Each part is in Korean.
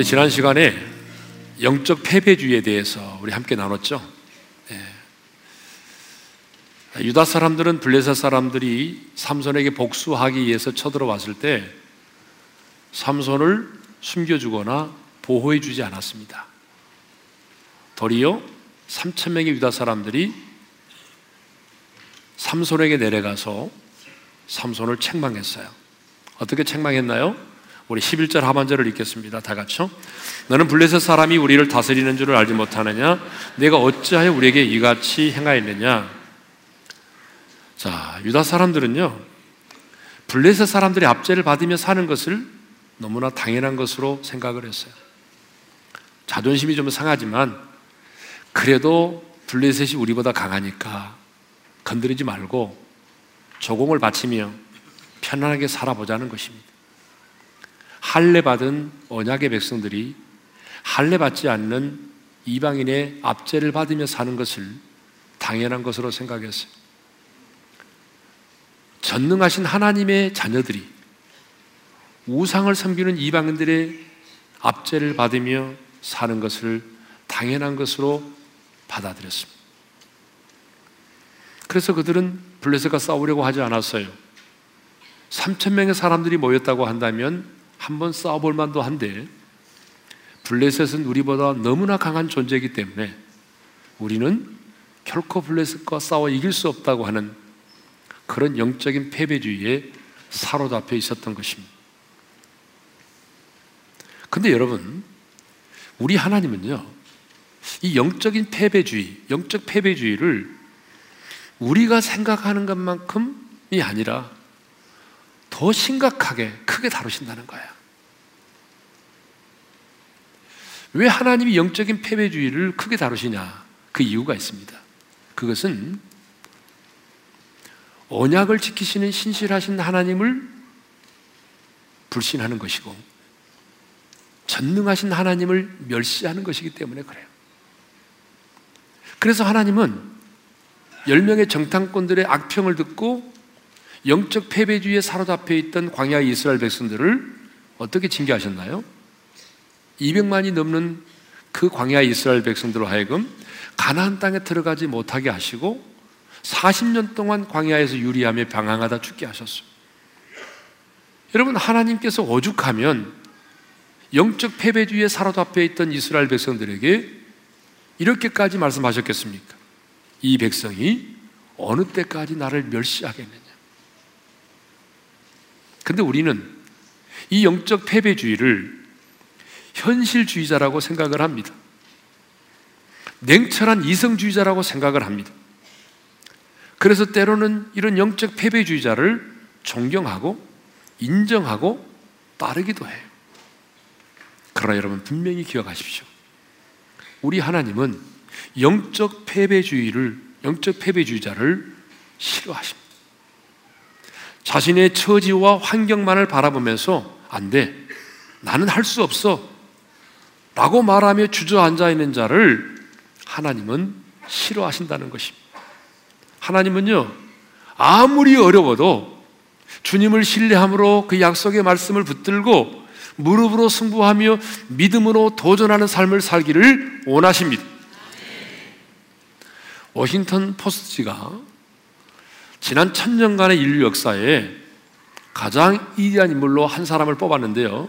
우리 지난 시간에 영적 패배주의에 대해서 우리 함께 나눴죠. 네. 유다 사람들은 블레셋 사람들이 삼손에게 복수하기 위해서 쳐들어왔을 때 삼손을 숨겨주거나 보호해주지 않았습니다. 도리어 3천 명의 유다 사람들이 삼손에게 내려가서 삼손을 책망했어요. 어떻게 책망했나요? 우리 11절 하반절을 읽겠습니다. 다 같이요. 너는 블레셋 사람이 우리를 다스리는 줄을 알지 못하느냐? 내가 어찌하여 우리에게 이같이 행하였느냐? 자, 유다 사람들은요. 블레셋 사람들이 압제를 받으며 사는 것을 너무나 당연한 것으로 생각을 했어요. 자존심이 좀 상하지만 그래도 블레셋이 우리보다 강하니까 건드리지 말고 조공을 바치며 편안하게 살아보자는 것입니다. 할례 받은 언약의 백성들이 할례 받지 않는 이방인의 압제를 받으며 사는 것을 당연한 것으로 생각했어요. 전능하신 하나님의 자녀들이 우상을 섬기는 이방인들의 압제를 받으며 사는 것을 당연한 것으로 받아들였습니다. 그래서 그들은 블레셋과 싸우려고 하지 않았어요. 3천 명의 사람들이 모였다고 한다면 한번 싸워볼 만도 한데 블레셋은 우리보다 너무나 강한 존재이기 때문에 우리는 결코 블레셋과 싸워 이길 수 없다고 하는 그런 영적인 패배주의에 사로잡혀 있었던 것입니다. 근데 여러분, 우리 하나님은요, 이 영적인 패배주의, 영적 패배주의를 우리가 생각하는 것만큼이 아니라 더 심각하게 크게 다루신다는 거야. 왜 하나님이 영적인 패배주의를 크게 다루시냐? 그 이유가 있습니다. 그것은 언약을 지키시는 신실하신 하나님을 불신하는 것이고 전능하신 하나님을 멸시하는 것이기 때문에 그래요. 그래서 하나님은 열명의 정탐꾼들의 악평을 듣고 영적 패배주의에 사로잡혀 있던 광야 이스라엘 백성들을 어떻게 징계하셨나요? 200만이 넘는 그 광야 이스라엘 백성들로 하여금 가나안 땅에 들어가지 못하게 하시고 40년 동안 광야에서 유리하며 방황하다 죽게 하셨어요. 여러분 하나님께서 오죽하면 영적 패배주의에 사로잡혀 있던 이스라엘 백성들에게 이렇게까지 말씀하셨겠습니까? 이 백성이 어느 때까지 나를 멸시하겠느냐? 근데 우리는 이 영적 패배주의를 현실주의자라고 생각을 합니다. 냉철한 이성주의자라고 생각을 합니다. 그래서 때로는 이런 영적 패배주의자를 존경하고 인정하고 따르기도 해요. 그러나 여러분 분명히 기억하십시오. 우리 하나님은 영적 패배주의를 영적 패배주의자를 싫어하십니다. 자신의 처지와 환경만을 바라보면서 안 돼. 나는 할 수 없어. 라고 말하며 주저앉아 있는 자를 하나님은 싫어하신다는 것입니다. 하나님은요, 아무리 어려워도 주님을 신뢰함으로 그 약속의 말씀을 붙들고 무릎으로 승부하며 믿음으로 도전하는 삶을 살기를 원하십니다. 워싱턴 포스트가 지난 천년간의 인류 역사에 가장 위대한 인물로 한 사람을 뽑았는데요.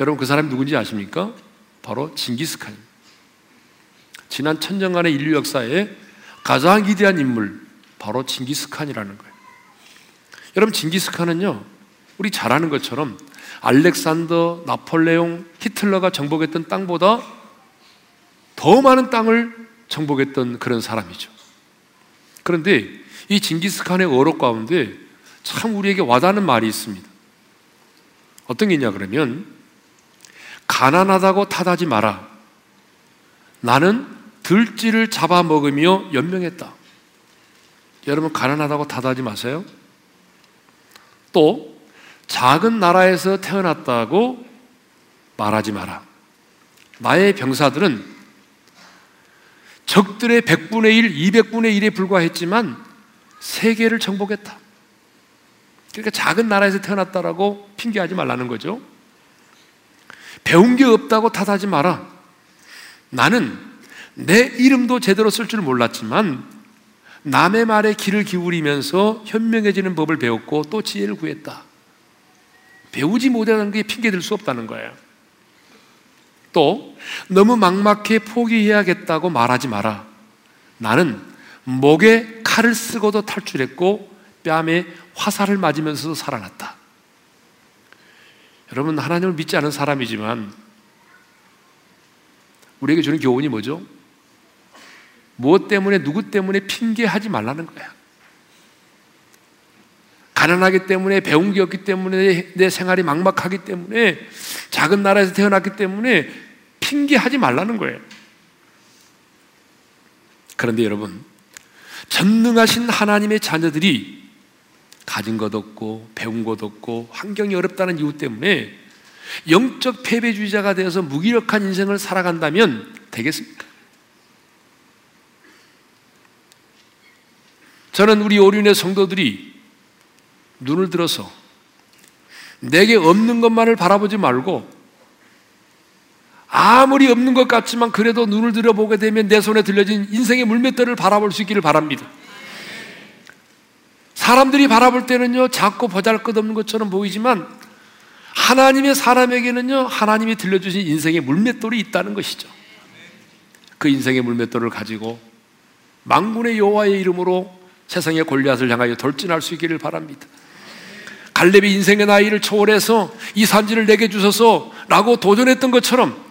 여러분 그 사람이 누군지 아십니까? 바로 징기스칸입니다. 지난 천년간의 인류 역사에 가장 위대한 인물 바로 징기스칸이라는 거예요. 여러분 징기스칸은요. 우리 잘 아는 것처럼 알렉산더, 나폴레옹, 히틀러가 정복했던 땅보다 더 많은 땅을 정복했던 그런 사람이죠. 그런데 이 징기스칸의 어록 가운데 참 우리에게 와닿는 말이 있습니다. 어떤 게 있냐 그러면 가난하다고 탓하지 마라. 나는 들쥐를 잡아먹으며 연명했다. 여러분 가난하다고 탓하지 마세요. 또 작은 나라에서 태어났다고 말하지 마라. 나의 병사들은 적들의 100분의 1, 200분의 1에 불과했지만 세계를 정복했다. 그러니까 작은 나라에서 태어났다라고 핑계하지 말라는 거죠. 배운 게 없다고 탓하지 마라. 나는 내 이름도 제대로 쓸 줄 몰랐지만 남의 말에 귀를 기울이면서 현명해지는 법을 배웠고 또 지혜를 구했다. 배우지 못하는 게 핑계 될 수 없다는 거예요. 또 너무 막막해 포기해야겠다고 말하지 마라. 나는 목에 칼을 쓰고도 탈출했고 뺨에 화살을 맞으면서도 살아났다. 여러분 하나님을 믿지 않은 사람이지만 우리에게 주는 교훈이 뭐죠? 무엇 때문에 누구 때문에 핑계하지 말라는 거야. 가난하기 때문에 배운 게 없기 때문에 내 생활이 막막하기 때문에 작은 나라에서 태어났기 때문에 핑계하지 말라는 거예요. 그런데 여러분, 전능하신 하나님의 자녀들이 가진 것 없고 배운 것 없고 환경이 어렵다는 이유 때문에 영적 패배주의자가 되어서 무기력한 인생을 살아간다면 되겠습니까? 저는 우리 오륜의 성도들이 눈을 들어서 내게 없는 것만을 바라보지 말고 아무리 없는 것 같지만 그래도 눈을 들어보게 되면 내 손에 들려진 인생의 물맷돌을 바라볼 수 있기를 바랍니다. 사람들이 바라볼 때는요, 작고 보잘 것 없는 것처럼 보이지만 하나님의 사람에게는요, 하나님이 들려주신 인생의 물맷돌이 있다는 것이죠. 그 인생의 물맷돌을 가지고 망군의 여호와의 이름으로 세상의 골리앗을 향하여 돌진할 수 있기를 바랍니다. 갈렙이 인생의 나이를 초월해서 이 산지를 내게 주소서라고 도전했던 것처럼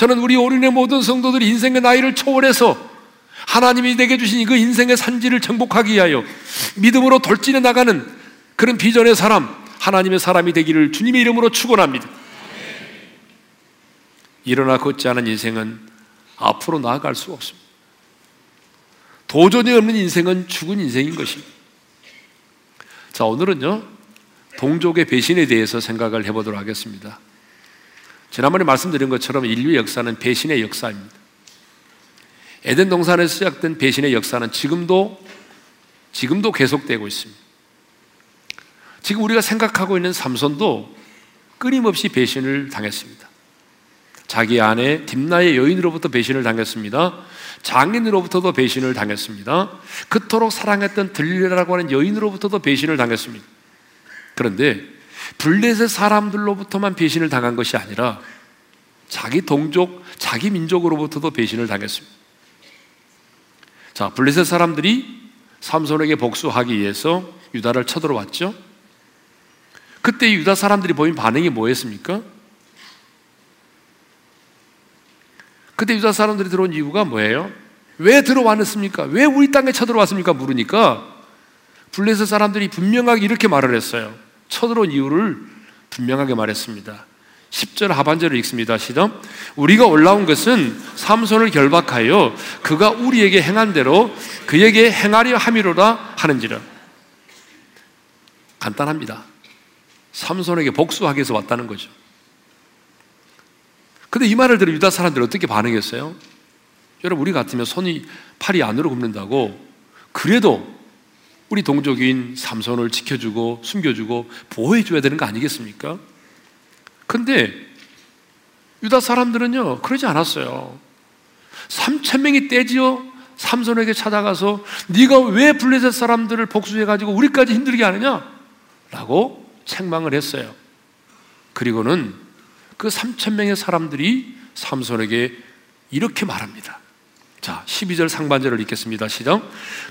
저는 우리 오륜의 모든 성도들이 인생의 나이를 초월해서 하나님이 내게 주신 그 인생의 산지를 정복하기 위하여 믿음으로 돌진해 나가는 그런 비전의 사람, 하나님의 사람이 되기를 주님의 이름으로 축원합니다. 일어나 걷지 않은 인생은 앞으로 나아갈 수 없습니다. 도전이 없는 인생은 죽은 인생인 것입니다. 자, 오늘은요, 동족의 배신에 대해서 생각을 해보도록 하겠습니다. 지난번에 말씀드린 것처럼 인류 역사는 배신의 역사입니다. 에덴 동산에서 시작된 배신의 역사는 지금도 지금도 계속되고 있습니다. 지금 우리가 생각하고 있는 삼손도 끊임없이 배신을 당했습니다. 자기 아내 딥나의 여인으로부터 배신을 당했습니다. 장인으로부터도 배신을 당했습니다. 그토록 사랑했던 들리라고 하는 여인으로부터도 배신을 당했습니다. 그런데 블레셋 사람들로부터만 배신을 당한 것이 아니라 자기 동족, 자기 민족으로부터도 배신을 당했습니다. 자, 블레셋 사람들이 삼손에게 복수하기 위해서 유다를 쳐들어왔죠. 그때 유다 사람들이 보인 반응이 뭐였습니까? 그때 유다 사람들이 들어온 이유가 뭐예요? 왜 들어왔습니까? 왜 우리 땅에 쳐들어왔습니까? 물으니까 블레셋 사람들이 분명하게 이렇게 말을 했어요. 쳐들어온 이유를 분명하게 말했습니다. 10절 하반절을 읽습니다. 시작. 우리가 올라온 것은 삼손을 결박하여 그가 우리에게 행한 대로 그에게 행하려 함이로라 하는지라. 간단합니다. 삼손에게 복수하기 위해서 왔다는 거죠. 근데 이 말을 들어 유다 사람들이 어떻게 반응했어요? 여러분, 우리 같으면 손이 팔이 안으로 굽는다고 그래도 우리 동족인 삼손을 지켜주고 숨겨주고 보호해줘야 되는 거 아니겠습니까? 근데 유다 사람들은요, 그러지 않았어요. 3천 명이 떼지어 삼손에게 찾아가서 네가 왜 블레셋 사람들을 복수해 가지고 우리까지 힘들게 하느냐? 라고 책망을 했어요. 그리고는 그 3천 명의 사람들이 삼손에게 이렇게 말합니다. 자, 12절 상반절을 읽겠습니다. 시작.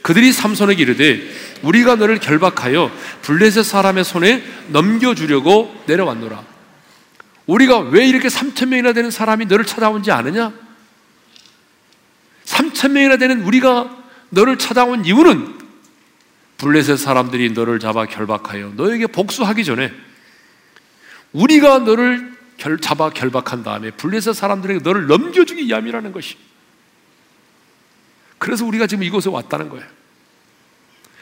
그들이 삼손에게 이르되 우리가 너를 결박하여 블레셋 사람의 손에 넘겨 주려고 내려왔노라. 우리가 왜 이렇게 3천 명이나 되는 사람이 너를 찾아온지 아느냐? 3천 명이나 되는 우리가 너를 찾아온 이유는 블레셋 사람들이 너를 잡아 결박하여 너에게 복수하기 전에 우리가 너를 결, 잡아 결박한 다음에 블레셋 사람들에게 너를 넘겨주기 위함이라는 것이. 그래서 우리가 지금 이곳에 왔다는 거예요.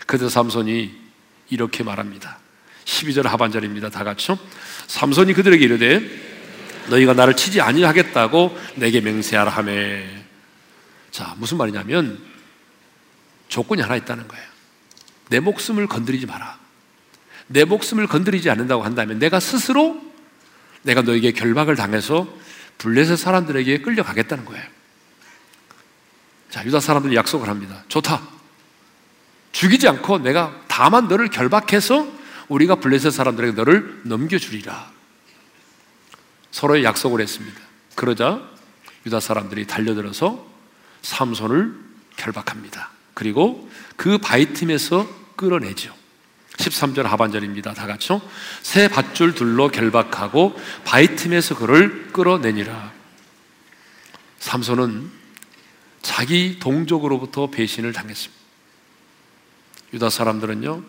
그래서 삼손이 이렇게 말합니다. 12절 하반절입니다. 다 같이요. 삼손이 그들에게 이르되 너희가 나를 치지 아니하겠다고 내게 맹세하라 하매. 자, 무슨 말이냐면 조건이 하나 있다는 거예요. 내 목숨을 건드리지 마라. 내 목숨을 건드리지 않는다고 한다면 내가 스스로 내가 너에게 결박을 당해서 블레셋 사람들에게 끌려가겠다는 거예요. 자, 유다 사람들이 약속을 합니다. 좋다. 죽이지 않고 내가 다만 너를 결박해서 우리가 블레셋 사람들에게 너를 넘겨주리라. 서로의 약속을 했습니다. 그러자 유다 사람들이 달려들어서 삼손을 결박합니다. 그리고 그 바이틈에서 끌어내죠. 13절 하반절입니다. 다 같이요. 새 밧줄 둘로 결박하고 바이틈에서 그를 끌어내니라. 삼손은 자기 동족으로부터 배신을 당했습니다. 유다 사람들은요,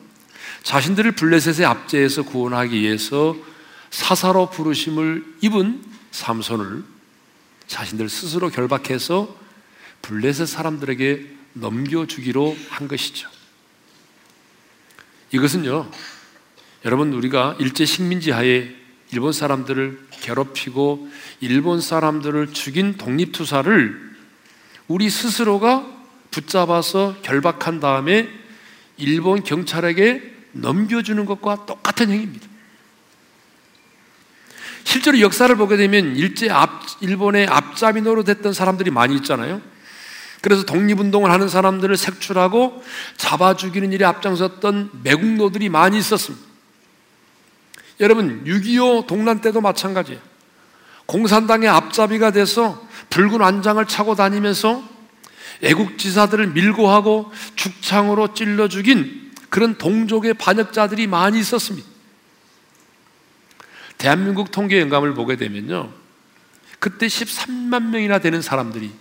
자신들을 블레셋의 압제에서 구원하기 위해서 사사로 부르심을 입은 삼손을 자신들 스스로 결박해서 블레셋 사람들에게 넘겨주기로 한 것이죠. 이것은요, 여러분, 우리가 일제 식민지 하에 일본 사람들을 괴롭히고 일본 사람들을 죽인 독립투사를 우리 스스로가 붙잡아서 결박한 다음에 일본 경찰에게 넘겨주는 것과 똑같은 행위입니다. 실제로 역사를 보게 되면 일제 앞, 일본의 앞잡이 노릇했던 사람들이 많이 있잖아요. 그래서 독립운동을 하는 사람들을 색출하고 잡아 죽이는 일에 앞장섰던 매국노들이 많이 있었습니다. 여러분, 6.25 동란 때도 마찬가지예요. 공산당의 앞잡이가 돼서 붉은 완장을 차고 다니면서 애국지사들을 밀고 하고 죽창으로 찔러 죽인 그런 동족의 반역자들이 많이 있었습니다. 대한민국 통계 영감을 보게 되면요. 그때 13만 명이나 되는 사람들이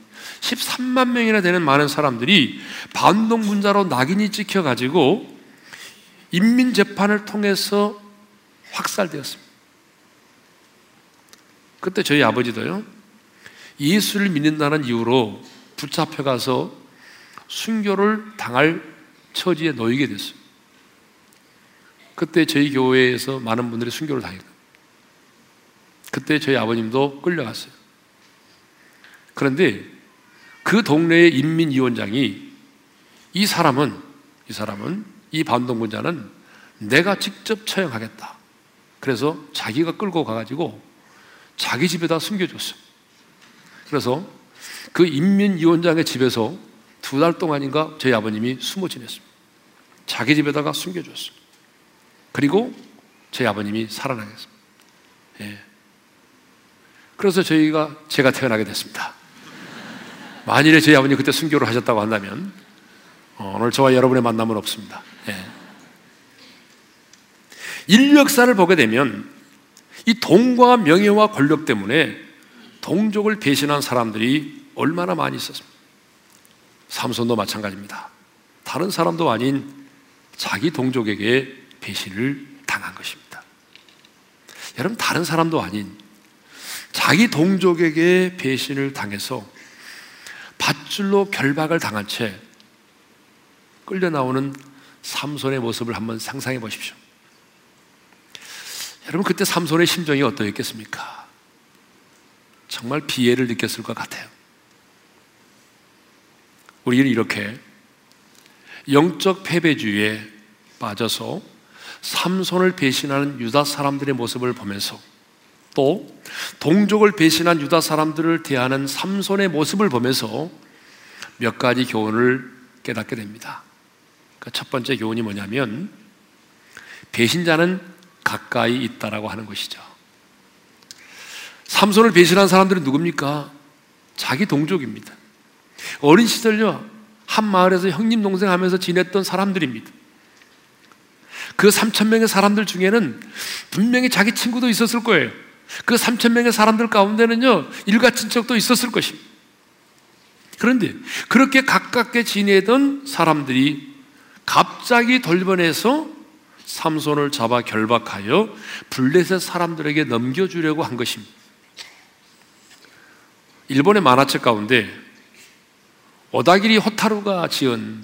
13만 명이나 되는 많은 사람들이 반동군자로 낙인이 찍혀 가지고 인민 재판을 통해서 확살되었습니다. 그때 저희 아버지도요. 예수를 믿는다는 이유로 붙잡혀 가서 순교를 당할 처지에 놓이게 됐어요. 그때 저희 교회에서 많은 분들이 순교를 당했고 그때 저희 아버님도 끌려갔어요. 그런데 그 동네의 인민위원장이 이 사람은 이 사람은 이 반동군자는 내가 직접 처형하겠다. 그래서 자기가 끌고 가가지고 자기 집에다 숨겨줬어요. 그래서 그 인민위원장의 집에서 두 달 동안인가 저희 아버님이 숨어 지냈습니다. 자기 집에다가 숨겨줬어요. 그리고 저희 아버님이 살아나겠습니다. 예. 그래서 저희가 제가 태어나게 됐습니다. 만일에 저희 아버님 그때 순교를 하셨다고 한다면 어, 오늘 저와 여러분의 만남은 없습니다. 예. 인류 역사를 보게 되면 이 돈과 명예와 권력 때문에 동족을 배신한 사람들이 얼마나 많이 있었습니다. 삼손도 마찬가지입니다. 다른 사람도 아닌 자기 동족에게 배신을 당한 것입니다. 여러분, 다른 사람도 아닌 자기 동족에게 배신을 당해서 밧줄로 결박을 당한 채 끌려 나오는 삼손의 모습을 한번 상상해 보십시오. 여러분 그때 삼손의 심정이 어떠했겠습니까? 정말 비애를 느꼈을 것 같아요. 우리는 이렇게 영적 패배주의에 빠져서 삼손을 배신하는 유다 사람들의 모습을 보면서 또 동족을 배신한 유다 사람들을 대하는 삼손의 모습을 보면서 몇 가지 교훈을 깨닫게 됩니다. 그 첫 번째 교훈이 뭐냐면 배신자는 가까이 있다라고 하는 것이죠. 삼손을 배신한 사람들은 누굽니까? 자기 동족입니다. 어린 시절요 한 마을에서 형님 동생 하면서 지냈던 사람들입니다. 그 3천 명의 사람들 중에는 분명히 자기 친구도 있었을 거예요. 그 3천 명의 사람들 가운데는요, 일가 친척도 있었을 것입니다. 그런데 그렇게 가깝게 지내던 사람들이 갑자기 돌변해서 삼손을 잡아 결박하여 블레셋 사람들에게 넘겨주려고 한 것입니다. 일본의 만화책 가운데 오다기리 호타루가 지은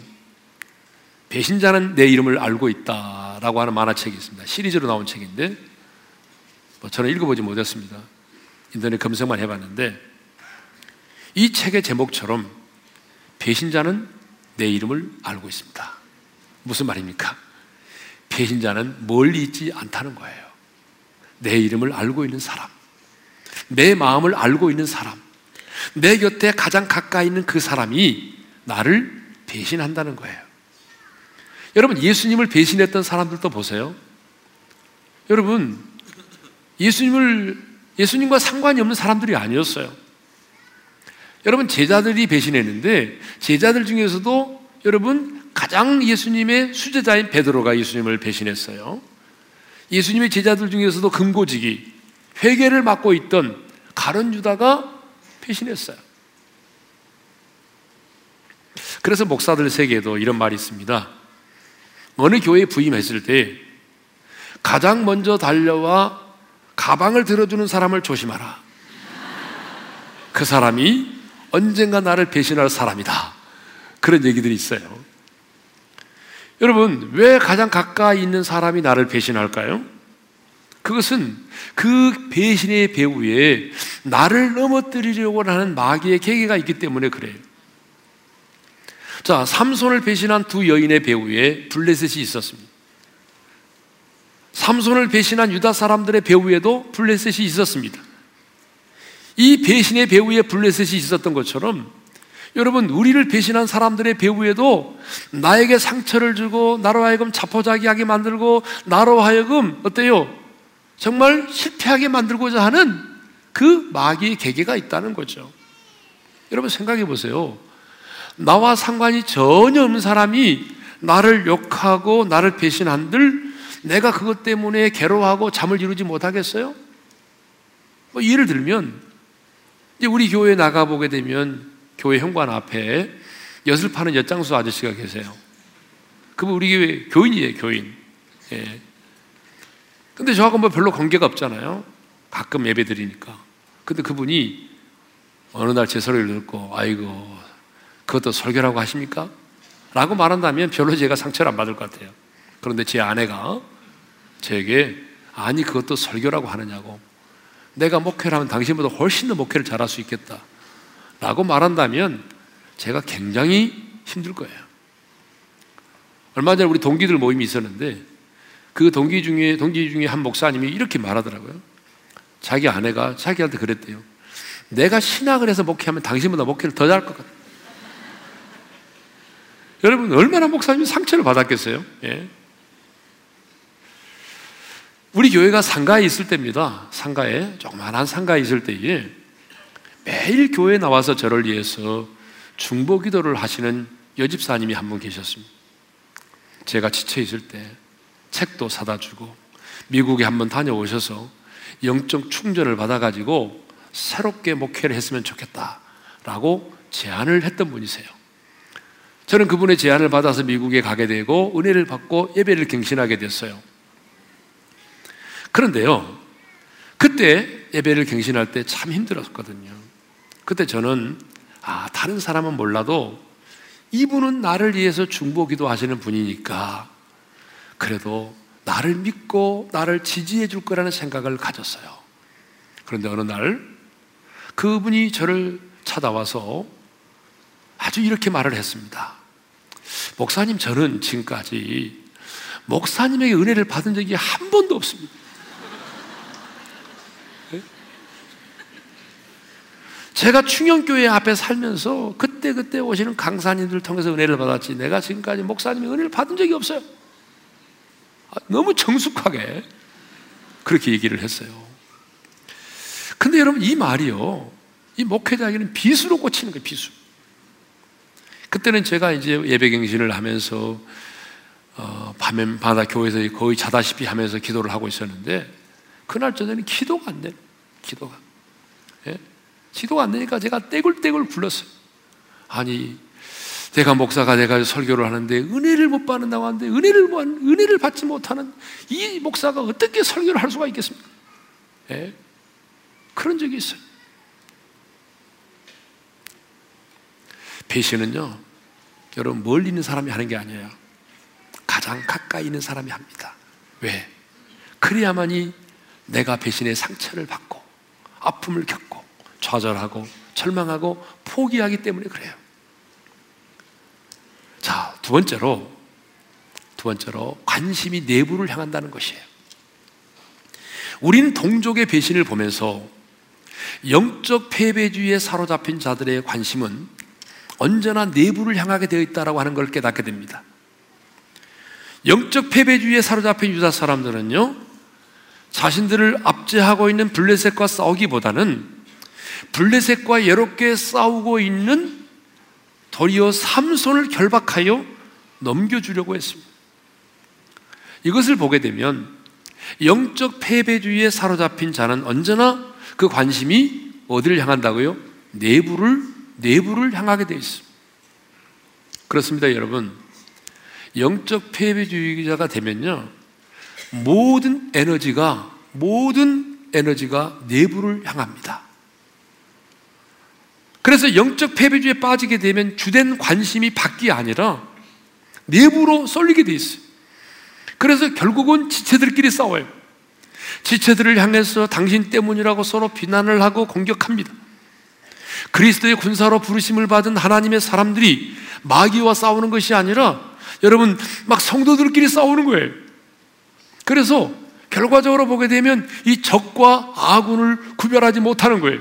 배신자는 내 이름을 알고 있다 라고 하는 만화책이 있습니다. 시리즈로 나온 책인데 뭐 저는 읽어보지 못했습니다. 인터넷 검색만 해봤는데 이 책의 제목처럼 배신자는 내 이름을 알고 있습니다. 무슨 말입니까? 배신자는 멀리 있지 않다는 거예요. 내 이름을 알고 있는 사람. 내 마음을 알고 있는 사람, 내 곁에 가장 가까이 있는 그 사람이 나를 배신한다는 거예요. 여러분, 예수님을 배신했던 사람들도 보세요. 여러분, 예수님을, 예수님과 상관이 없는 사람들이 아니었어요. 여러분, 제자들이 배신했는데, 제자들 중에서도 여러분, 가장 예수님의 수제자인 베드로가 예수님을 배신했어요. 예수님의 제자들 중에서도 금고지기, 회개를 맡고 있던 가론 유다가 배신했어요. 그래서 목사들 세계에도 이런 말이 있습니다. 어느 교회에 부임했을 때 가장 먼저 달려와 가방을 들어주는 사람을 조심하라. 그 사람이 언젠가 나를 배신할 사람이다. 그런 얘기들이 있어요. 여러분, 왜 가장 가까이 있는 사람이 나를 배신할까요? 그것은 그 배신의 배후에 나를 넘어뜨리려고 하는 마귀의 계계가 있기 때문에 그래요. 자, 삼손을 배신한 두 여인의 배후에 블레셋이 있었습니다. 삼손을 배신한 유다 사람들의 배후에도 블레셋이 있었습니다. 이 배신의 배후에 블레셋이 있었던 것처럼 여러분 우리를 배신한 사람들의 배후에도 나에게 상처를 주고 나로 하여금 자포자기하게 만들고 나로 하여금 어때요? 정말 실패하게 만들고자 하는 그 마귀의 계계가 있다는 거죠. 여러분 생각해 보세요. 나와 상관이 전혀 없는 사람이 나를 욕하고 나를 배신한들 내가 그것 때문에 괴로워하고 잠을 이루지 못하겠어요? 뭐 예를 들면 이제 우리 교회에 나가 보게 되면 교회 현관 앞에 엿을 파는 엿장수 아저씨가 계세요. 그분 우리 교회 교인이에요, 교인. 예. 근데 저하고 뭐 별로 관계가 없잖아요. 가끔 예배 드리니까. 근데 그분이 어느 날제 소리를 듣고, 아이고, 그것도 설교라고 하십니까? 라고 말한다면 별로 제가 상처를 안 받을 것 같아요. 그런데 제 아내가 저에게, 아니, 그것도 설교라고 하느냐고. 내가 목회를 하면 당신보다 훨씬 더 목회를 잘할 수 있겠다. 라고 말한다면 제가 굉장히 힘들 거예요. 얼마 전에 우리 동기들 모임이 있었는데 그 동기 중에, 동기 중에 한 목사님이 이렇게 말하더라고요. 자기 아내가 자기한테 그랬대요. 내가 신학을 해서 목회하면 당신보다 목회를 더 잘할 것 같아. 여러분, 얼마나 목사님이 상처를 받았겠어요? 예. 우리 교회가 상가에 있을 때입니다. 상가에, 조그만한 상가에 있을 때에 매일 교회에 나와서 저를 위해서 중보 기도를 하시는 여집사님이 한 분 계셨습니다. 제가 지쳐 있을 때 책도 사다 주고 미국에 한번 다녀오셔서 영적 충전을 받아가지고 새롭게 목회를 했으면 좋겠다라고 제안을 했던 분이세요. 저는 그분의 제안을 받아서 미국에 가게 되고 은혜를 받고 예배를 갱신하게 됐어요. 그런데요, 그때 예배를 갱신할 때 참 힘들었거든요. 그때 저는 아, 다른 사람은 몰라도 이분은 나를 위해서 중보 기도하시는 분이니까 그래도 나를 믿고 나를 지지해 줄 거라는 생각을 가졌어요. 그런데 어느 날 그분이 저를 찾아와서 아주 이렇게 말을 했습니다. 목사님, 저는 지금까지 목사님에게 은혜를 받은 적이 한 번도 없습니다. 네? 제가 충영교회 앞에 살면서 그때 그때 오시는 강사님들 통해서 은혜를 받았지 내가 지금까지 목사님의 은혜를 받은 적이 없어요. 아, 너무 정숙하게 그렇게 얘기를 했어요. 근데 여러분 이 말이요. 이 목회자에게는 비수로 꽂히는 거예요, 비수. 그때는 제가 이제 예배갱신을 하면서 어, 밤에 바다 교회에서 거의 자다시피 하면서 기도를 하고 있었는데 그날 저녁에는 기도가 안 되는 기도가 예? 기도가 안 되니까 제가 떼굴떼굴 불렀어요. 아니 내가 목사가 돼가 설교를 하는데 은혜를 못 받는다고 하는데 은혜를 은혜를 받지 못하는 이 목사가 어떻게 설교를 할 수가 있겠습니까? 예? 그런 적이 있어요. 배신은요, 여러분 멀리 있는 사람이 하는 게 아니에요. 가장 가까이 있는 사람이 합니다. 왜? 그래야만이 내가 배신의 상처를 받고 아픔을 겪고 좌절하고 절망하고 포기하기 때문에 그래요. 자, 두 번째로, 두 번째로 관심이 내부를 향한다는 것이에요. 우리는 동족의 배신을 보면서 영적 패배주의에 사로잡힌 자들의 관심은 언제나 내부를 향하게 되어 있다라고 하는 걸 깨닫게 됩니다. 영적 패배주의에 사로잡힌 유다 사람들은요, 자신들을 압제하고 있는 블레셋과 싸우기보다는 블레셋과 예롭게 싸우고 있는 도리어 삼손을 결박하여 넘겨주려고 했습니다. 이것을 보게 되면 영적 패배주의에 사로잡힌 자는 언제나 그 관심이 어디를 향한다고요? 내부를 내부를 향하게 되어 있습니다. 그렇습니다, 여러분. 영적 패배주의자가 되면요. 모든 에너지가 모든 에너지가 내부를 향합니다. 그래서 영적 패배주의에 빠지게 되면 주된 관심이 밖이 아니라 내부로 쏠리게 돼 있어요. 그래서 결국은 지체들끼리 싸워요. 지체들을 향해서 당신 때문이라고 서로 비난을 하고 공격합니다. 그리스도의 군사로 부르심을 받은 하나님의 사람들이 마귀와 싸우는 것이 아니라 여러분 막 성도들끼리 싸우는 거예요. 그래서 결과적으로 보게 되면 이 적과 아군을 구별하지 못하는 거예요.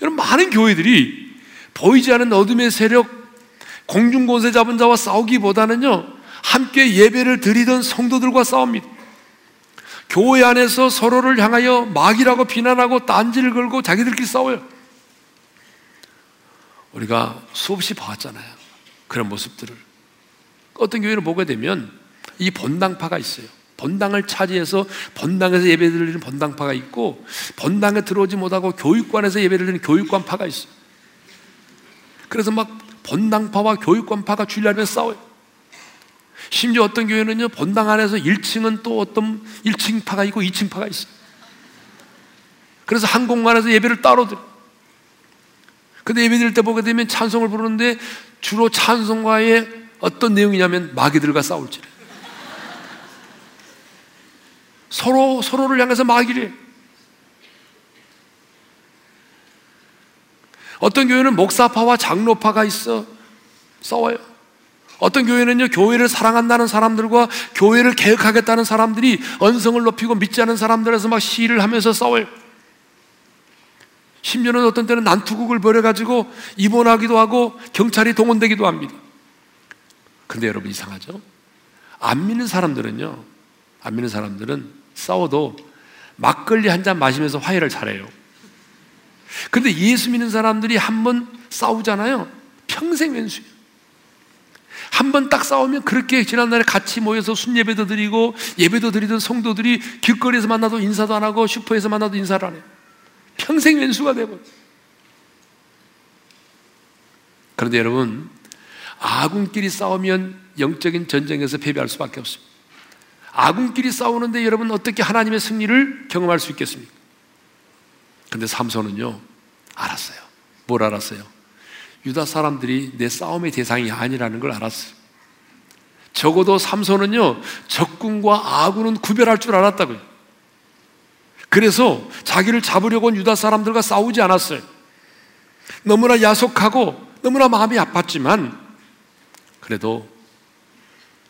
여러분 많은 교회들이 보이지 않는 어둠의 세력 공중곳에 잡은 자와 싸우기보다는요 함께 예배를 드리던 성도들과 싸웁니다. 교회 안에서 서로를 향하여 마귀라고 비난하고 딴지를 걸고 자기들끼리 싸워요. 우리가 수없이 봐왔잖아요. 그런 모습들을. 어떤 교회를 보게 되면 이 본당파가 있어요. 본당을 차지해서 본당에서 예배 드리는 본당파가 있고 본당에 들어오지 못하고 교육관에서 예배를 드리는 교육관파가 있어요. 그래서 막 본당파와 교육관파가 주일 날에 싸워요. 심지어 어떤 교회는요, 본당 안에서 1층은 또 어떤 1층파가 있고 2층파가 있어요. 그래서 한 공간에서 예배를 따로 드려. 근데 예배 드릴 때 보게 되면 찬송을 부르는데 주로 찬송가의 어떤 내용이냐면 마귀들과 싸울지. 서로, 서로를 향해서 마귀를. 어떤 교회는 목사파와 장로파가 있어 싸워요. 어떤 교회는요, 교회를 사랑한다는 사람들과 교회를 개혁하겠다는 사람들이 언성을 높이고 믿지 않은 사람들에서 막 시위를 하면서 싸워요. 심지어는 어떤 때는 난투극을 벌여가지고 입원하기도 하고 경찰이 동원되기도 합니다. 근데 여러분 이상하죠? 안 믿는 사람들은요, 안 믿는 사람들은 싸워도 막걸리 한 잔 마시면서 화해를 잘해요. 근데 예수 믿는 사람들이 한 번 싸우잖아요. 평생 왼수예요. 한 번 딱 싸우면 그렇게 지난날에 같이 모여서 순예배도 드리고 예배도 드리던 성도들이 길거리에서 만나도 인사도 안 하고 슈퍼에서 만나도 인사를 안 해요. 평생 왼수가 되고. 그런데 여러분, 아군끼리 싸우면 영적인 전쟁에서 패배할 수밖에 없습니다. 아군끼리 싸우는데 여러분 어떻게 하나님의 승리를 경험할 수 있겠습니까? 근데 삼손은요, 알았어요. 뭘 알았어요? 유다 사람들이 내 싸움의 대상이 아니라는 걸 알았어요. 적어도 삼손은요, 적군과 아군은 구별할 줄 알았다고요. 그래서 자기를 잡으려고 온 유다 사람들과 싸우지 않았어요. 너무나 야속하고 너무나 마음이 아팠지만 그래도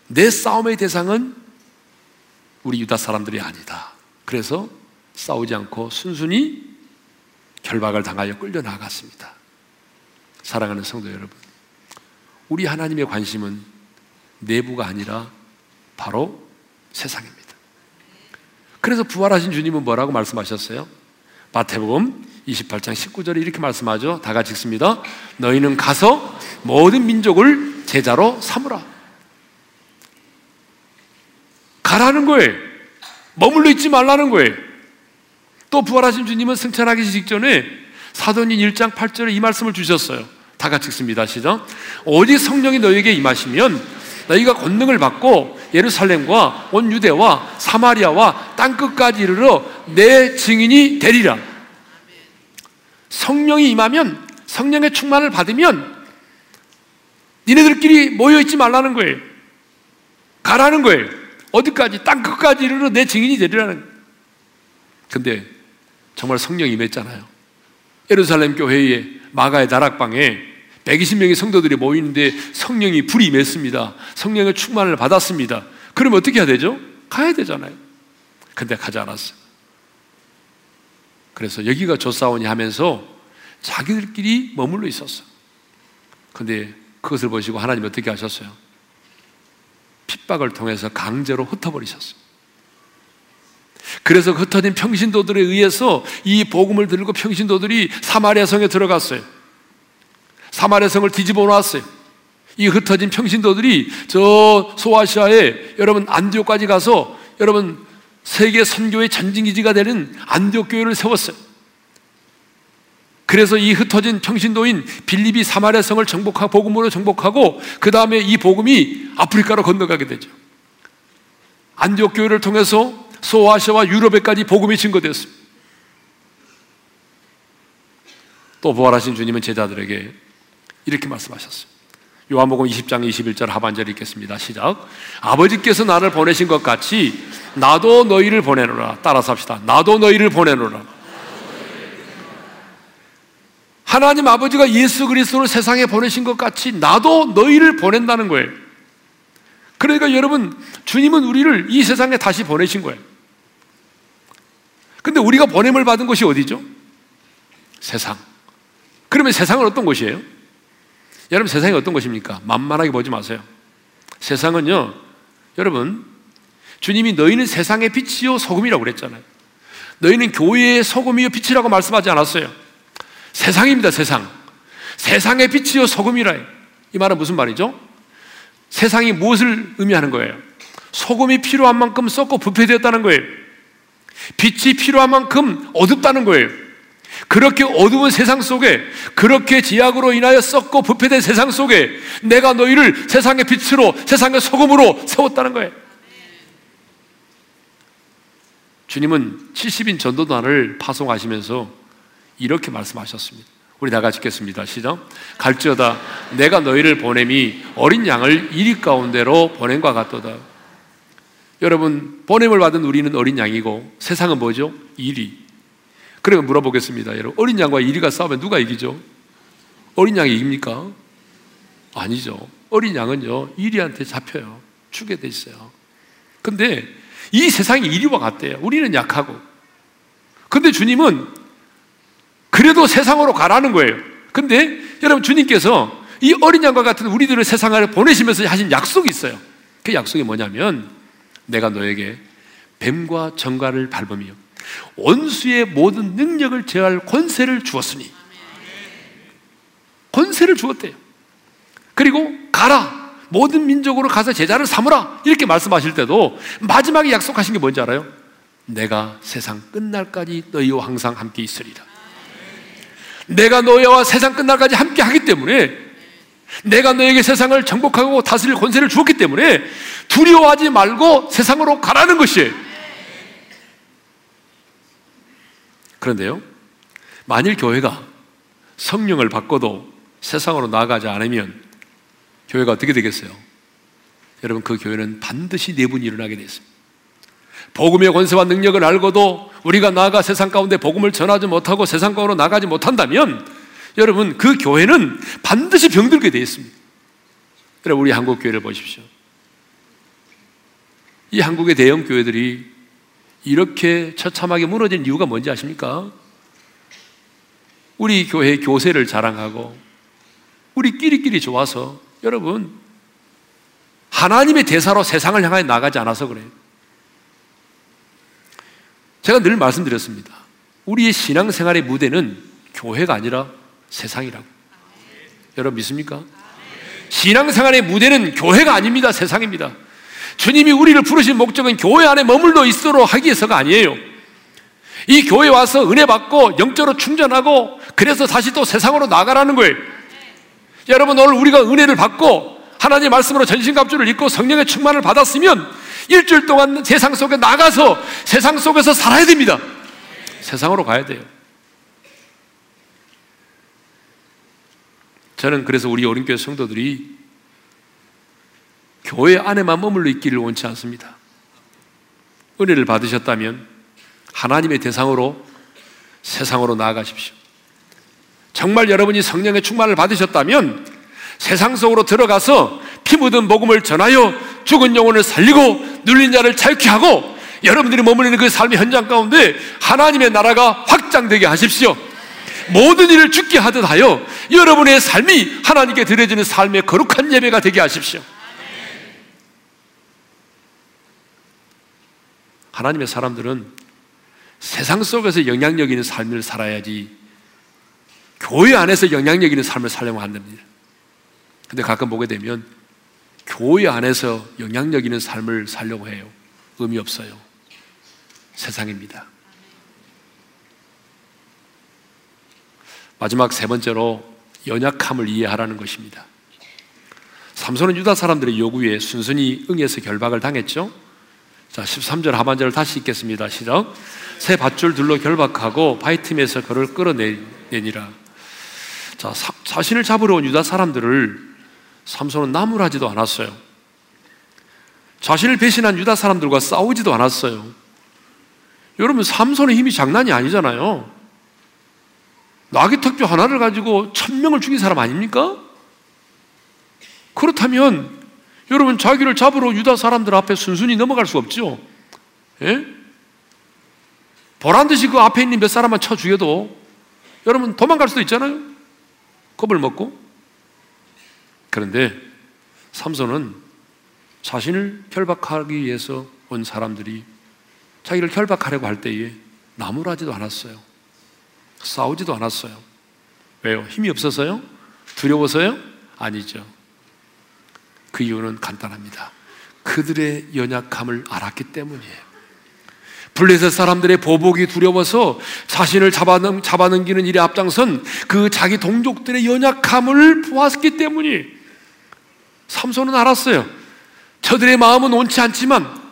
내 싸움의 대상은 우리 유다 사람들이 아니다. 그래서 싸우지 않고 순순히 결박을 당하여 끌려 나갔습니다. 사랑하는 성도 여러분, 우리 하나님의 관심은 내부가 아니라 바로 세상입니다. 그래서 부활하신 주님은 뭐라고 말씀하셨어요? 마태복음 28장 19절에 이렇게 말씀하죠. 다 같이 읽습니다. 너희는 가서 모든 민족을 제자로 삼으라. 가라는 거예요. 머물러 있지 말라는 거예요. 또 부활하신 주님은 승천하기 직전에 사도인 1장 8절에 이 말씀을 주셨어요. 다 같이 읽습니다. 시작. 오직 성령이 너에게 임하시면 너희가 권능을 받고 예루살렘과 온 유대와 사마리아와 땅 끝까지 이르러 내 증인이 되리라. 성령이 임하면 성령의 충만을 받으면 니네들끼리 모여 있지 말라는 거예요. 가라는 거예요. 어디까지 땅 끝까지 이르러 내 증인이 되리라는. 거예요. 근데 정말 성령이 임했잖아요. 예루살렘 교회의 마가의 다락방에 120명의 성도들이 모이는데 성령이 불이 임했습니다. 성령의 충만을 받았습니다. 그러면 어떻게 해야 되죠? 가야 되잖아요. 근데 가지 않았어요. 그래서 여기가 조사원이 하면서 자기들끼리 머물러 있었어. 근데 그것을 보시고 하나님 어떻게 하셨어요? 핍박을 통해서 강제로 흩어버리셨어요. 그래서 흩어진 평신도들에 의해서 이 복음을 들고 평신도들이 사마리아 성에 들어갔어요. 사마리아 성을 뒤집어 놨어요. 이 흩어진 평신도들이 저 소아시아에 여러분 안디옥까지 가서 여러분 세계 선교의 전진기지가 되는 안디옥 교회를 세웠어요. 그래서 이 흩어진 평신도인 빌립이 사마리아 성을 정복하고 복음으로 정복하고 그 다음에 이 복음이 아프리카로 건너가게 되죠. 안디옥 교회를 통해서 소아시아와 유럽에까지 복음이 증거되었습니다. 또 부활하신 주님은 제자들에게 이렇게 말씀하셨어요. 요한복음 20장 21절 하반절 읽겠습니다. 시작. 아버지께서 나를 보내신 것 같이 나도 너희를 보내노라. 따라서 합시다. 나도 너희를 보내노라. 하나님 아버지가 예수 그리스도를 세상에 보내신 것 같이 나도 너희를 보낸다는 거예요. 그러니까 여러분, 주님은 우리를 이 세상에 다시 보내신 거예요. 근데 우리가 보냄을 받은 곳이 어디죠? 세상. 그러면 세상은 어떤 곳이에요? 여러분, 세상이 어떤 곳입니까? 만만하게 보지 마세요. 세상은요, 여러분, 주님이 너희는 세상의 빛이요, 소금이라고 그랬잖아요. 너희는 교회의 소금이요, 빛이라고 말씀하지 않았어요. 세상입니다, 세상. 세상의 빛이요, 소금이라. 이 말은 무슨 말이죠? 세상이 무엇을 의미하는 거예요? 소금이 필요한 만큼 썩고 부패되었다는 거예요. 빛이 필요한 만큼 어둡다는 거예요. 그렇게 어두운 세상 속에 그렇게 지약으로 인하여 썩고 부패된 세상 속에 내가 너희를 세상의 빛으로 세상의 소금으로 세웠다는 거예요. 주님은 70인 전도단을 파송하시면서 이렇게 말씀하셨습니다. 우리 다 같이 읽겠습니다. 시작. 갈지어다 내가 너희를 보냄이 어린 양을 이리 가운데로 보냄과 같도다. 여러분 보냄을 받은 우리는 어린 양이고 세상은 뭐죠? 이리. 그러면 물어보겠습니다. 여러분 어린 양과 이리가 싸우면 누가 이기죠? 어린 양이 이깁니까? 아니죠. 어린 양은요 이리한테 잡혀요. 죽게 돼 있어요. 근데 이 세상이 이리와 같대요. 우리는 약하고. 근데 주님은 그래도 세상으로 가라는 거예요. 근데 여러분 주님께서 이 어린 양과 같은 우리들을 세상을 보내시면서 하신 약속이 있어요. 그 약속이 뭐냐면 내가 너에게 뱀과 정갈을 밟으며 원수의 모든 능력을 제할 권세를 주었으니 권세를 주었대요. 그리고 가라 모든 민족으로 가서 제자를 삼으라 이렇게 말씀하실 때도 마지막에 약속하신 게 뭔지 알아요? 내가 세상 끝날까지 너희와 항상 함께 있으리라. 내가 너희와 세상 끝날까지 함께 하기 때문에 내가 너에게 세상을 정복하고 다스릴 권세를 주었기 때문에 두려워하지 말고 세상으로 가라는 것이에요. 그런데요, 만일 교회가 성령을 받고도 세상으로 나아가지 않으면 교회가 어떻게 되겠어요? 여러분, 그 교회는 반드시 내분이 일어나게 되습니다 복음의 권세와 능력을 알고도 우리가 나아가 세상 가운데 복음을 전하지 못하고 세상 가운데로 나가지 못한다면 여러분 그 교회는 반드시 병들게 되어 있습니다. 여러분 우리 한국 교회를 보십시오. 이 한국의 대형 교회들이 이렇게 처참하게 무너진 이유가 뭔지 아십니까? 우리 교회 교세를 자랑하고 우리끼리끼리 좋아서 여러분 하나님의 대사로 세상을 향하여 나가지 않아서 그래요. 제가 늘 말씀드렸습니다. 우리의 신앙생활의 무대는 교회가 아니라 세상이라고. 여러분 믿습니까? 신앙생활의 무대는 교회가 아닙니다. 세상입니다. 주님이 우리를 부르신 목적은 교회 안에 머물러 있도록 하기 위해서가 아니에요. 이 교회 와서 은혜 받고 영적으로 충전하고 그래서 다시 또 세상으로 나가라는 거예요. 여러분 오늘 우리가 은혜를 받고 하나님의 말씀으로 전신갑주를 입고 성령의 충만을 받았으면 일주일 동안 세상 속에 나가서 세상 속에서 살아야 됩니다. 세상으로 가야 돼요. 저는 그래서 우리 어린교회 성도들이 교회 안에만 머물러 있기를 원치 않습니다. 은혜를 받으셨다면 하나님의 대상으로 세상으로 나아가십시오. 정말 여러분이 성령의 충만을 받으셨다면 세상 속으로 들어가서 피 묻은 복음을 전하여 죽은 영혼을 살리고 눌린 자를 자유케 하고 여러분들이 머무르는 그 삶의 현장 가운데 하나님의 나라가 확 확장되게 하십시오. 모든 일을 죽게 하듯 하여 여러분의 삶이 하나님께 드려지는 삶의 거룩한 예배가 되게 하십시오. 하나님의 사람들은 세상 속에서 영향력 있는 삶을 살아야지 교회 안에서 영향력 있는 삶을 살려면 안 됩니다. 근데 가끔 보게 되면 교회 안에서 영향력 있는 삶을 살려고 해요. 의미 없어요. 세상입니다. 마지막 세 번째로 연약함을 이해하라는 것입니다. 삼손은 유다 사람들의 요구에 순순히 응해서 결박을 당했죠. 자, 13절 하반절을 다시 읽겠습니다. 시작. 새 밧줄 둘로 결박하고 바위 틈에서 그를 끌어내니라. 자, 사, 자신을 잡으러 온 유다 사람들을 삼손은 나무라지도 않았어요. 자신을 배신한 유다 사람들과 싸우지도 않았어요. 여러분, 삼손의 힘이 장난이 아니잖아요. 나귀 특주 하나를 가지고 천 명을 죽인 사람 아닙니까? 그렇다면 여러분 자기를 잡으러 유다 사람들 앞에 순순히 넘어갈 수 없죠. 예? 보란 듯이 그 앞에 있는 몇 사람만 쳐 죽여도 여러분 도망갈 수도 있잖아요. 겁을 먹고. 그런데 삼손은 자신을 결박하기 위해서 온 사람들이 자기를 결박하려고 할 때에 나무라지도 않았어요. 싸우지도 않았어요. 왜요? 힘이 없어서요? 두려워서요? 아니죠. 그 이유는 간단합니다. 그들의 연약함을 알았기 때문이에요. 블레셋 사람들의 보복이 두려워서 자신을 잡아넘, 잡아넘기는 일에 앞장선 그 자기 동족들의 연약함을 보았기 때문이 삼손은 알았어요. 저들의 마음은 옳지 않지만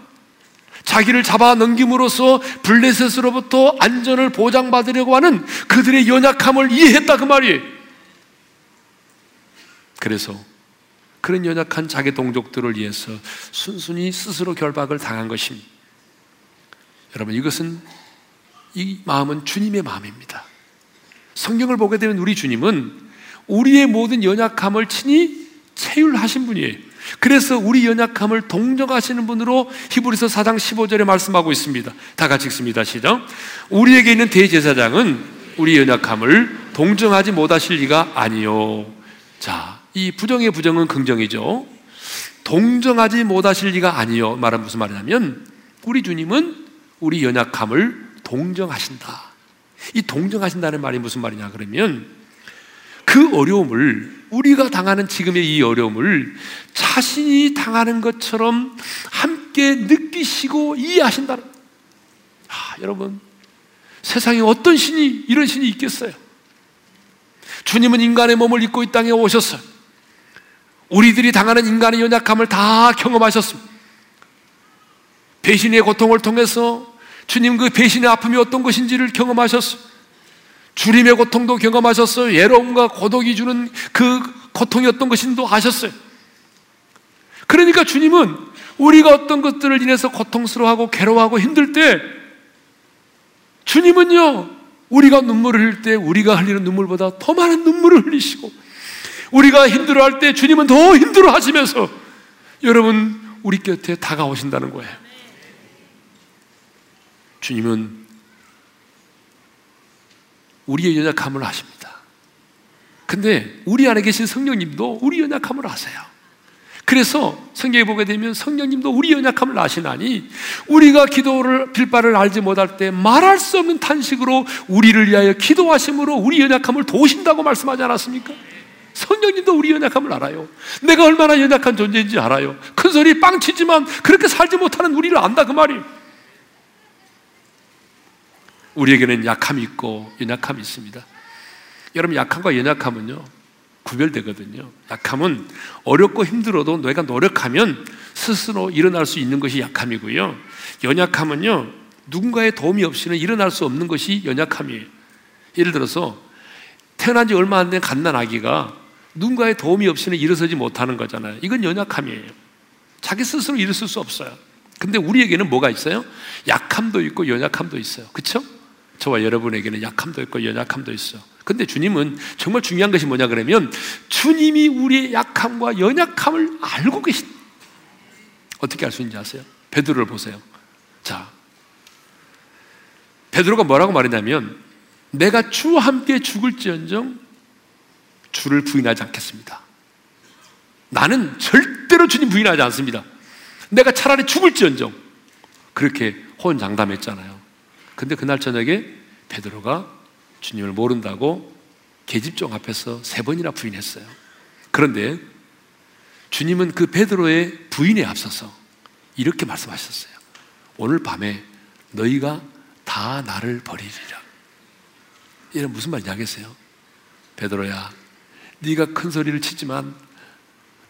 자기를 잡아 넘김으로써 블레셋으로부터 안전을 보장받으려고 하는 그들의 연약함을 이해했다 그 말이에요. 그래서 그런 연약한 자기 동족들을 위해서 순순히 스스로 결박을 당한 것입니다. 여러분 이것은 이 마음은 주님의 마음입니다. 성경을 보게 되면 우리 주님은 우리의 모든 연약함을 친히 체휼하신 분이에요. 그래서 우리 연약함을 동정하시는 분으로 히브리서 4장 15절에 말씀하고 있습니다. 다 같이 읽습니다. 시작. 우리에게 있는 대제사장은 우리 연약함을 동정하지 못하실 리가 아니요. 자, 이 부정의 부정은 긍정이죠. 동정하지 못하실 리가 아니요. 말은 무슨 말이냐면 우리 주님은 우리 연약함을 동정하신다. 이 동정하신다는 말이 무슨 말이냐 그러면 그 어려움을 우리가 당하는 지금의 이 어려움을 자신이 당하는 것처럼 함께 느끼시고 이해하신다는. 아, 여러분 세상에 어떤 신이 이런 신이 있겠어요? 주님은 인간의 몸을 입고 이 땅에 오셨어요. 우리들이 당하는 인간의 연약함을 다 경험하셨습니다. 배신의 고통을 통해서 주님 그 배신의 아픔이 어떤 것인지를 경험하셨어요. 주림의 고통도 경험하셨어요. 외로움과 고독이 주는 그 고통이 어떤 것인도 아셨어요. 그러니까 주님은 우리가 어떤 것들을 인해서 고통스러워하고 괴로워하고 힘들 때 주님은요, 우리가 눈물을 흘릴 때 우리가 흘리는 눈물보다 더 많은 눈물을 흘리시고 우리가 힘들어할 때 주님은 더 힘들어 하시면서 여러분 우리 곁에 다가오신다는 거예요. 주님은 우리의 연약함을 아십니다. 근데 우리 안에 계신 성령님도 우리 연약함을 아세요. 그래서 성경에 보게 되면 성령님도 우리 연약함을 아시나니 우리가 기도를 빌바를 알지 못할 때 말할 수 없는 탄식으로 우리를 위하여 기도하심으로 우리 연약함을 도우신다고 말씀하지 않았습니까? 성령님도 우리 연약함을 알아요. 내가 얼마나 연약한 존재인지 알아요. 큰 소리 빵 치지만 그렇게 살지 못하는 우리를 안다 그 말이에요. 우리에게는 약함이 있고 연약함이 있습니다. 여러분 약함과 연약함은요 구별되거든요. 약함은 어렵고 힘들어도 내가 노력하면 스스로 일어날 수 있는 것이 약함이고요. 연약함은요 누군가의 도움이 없이는 일어날 수 없는 것이 연약함이에요. 예를 들어서 태어난 지 얼마 안 된 갓난 아기가 누군가의 도움이 없이는 일어서지 못하는 거잖아요. 이건 연약함이에요. 자기 스스로 일어설 수 없어요. 근데 우리에게는 뭐가 있어요? 약함도 있고 연약함도 있어요. 그렇죠? 저와 여러분에게는 약함도 있고 연약함도 있어. 근데 주님은 정말 중요한 것이 뭐냐 그러면 주님이 우리의 약함과 연약함을 알고 계신. 어떻게 알 수 있는지 아세요? 베드로를 보세요. 자, 베드로가 뭐라고 말했냐면 내가 주와 함께 죽을지언정 주를 부인하지 않겠습니다. 나는 절대로 주님 부인하지 않습니다. 내가 차라리 죽을지언정 그렇게 호언장담했잖아요. 근데 그날 저녁에 베드로가 주님을 모른다고 계집종 앞에서 세 번이나 부인했어요. 그런데 주님은 그 베드로의 부인에 앞서서 이렇게 말씀하셨어요. 오늘 밤에 너희가 다 나를 버리리라. 이런 무슨 말인지 알겠어요? 베드로야, 네가 큰 소리를 치지만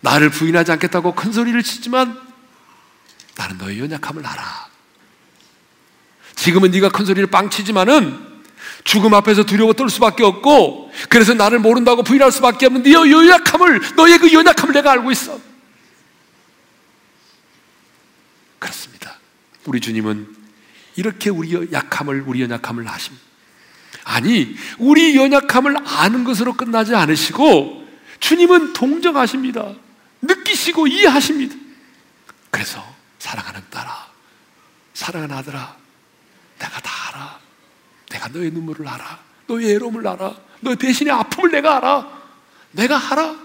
나를 부인하지 않겠다고 큰 소리를 치지만 나는 너의 연약함을 알아. 지금은 네가 큰 소리를 빵 치지만은 죽음 앞에서 두려워 떨 수밖에 없고 그래서 나를 모른다고 부인할 수밖에 없는 네 연약함을 너의 그 연약함을 내가 알고 있어. 그렇습니다. 우리 주님은 이렇게 우리 약함을 우리 연약함을 아십니다. 아니, 우리 연약함을 아는 것으로 끝나지 않으시고 주님은 동정하십니다. 느끼시고 이해하십니다. 그래서 사랑하는 딸아, 사랑하는 아들아, 내가 다 알아. 내가 너의 눈물을 알아. 너의 애로움을 알아. 너 대신에 아픔을 내가 알아. 내가 알아.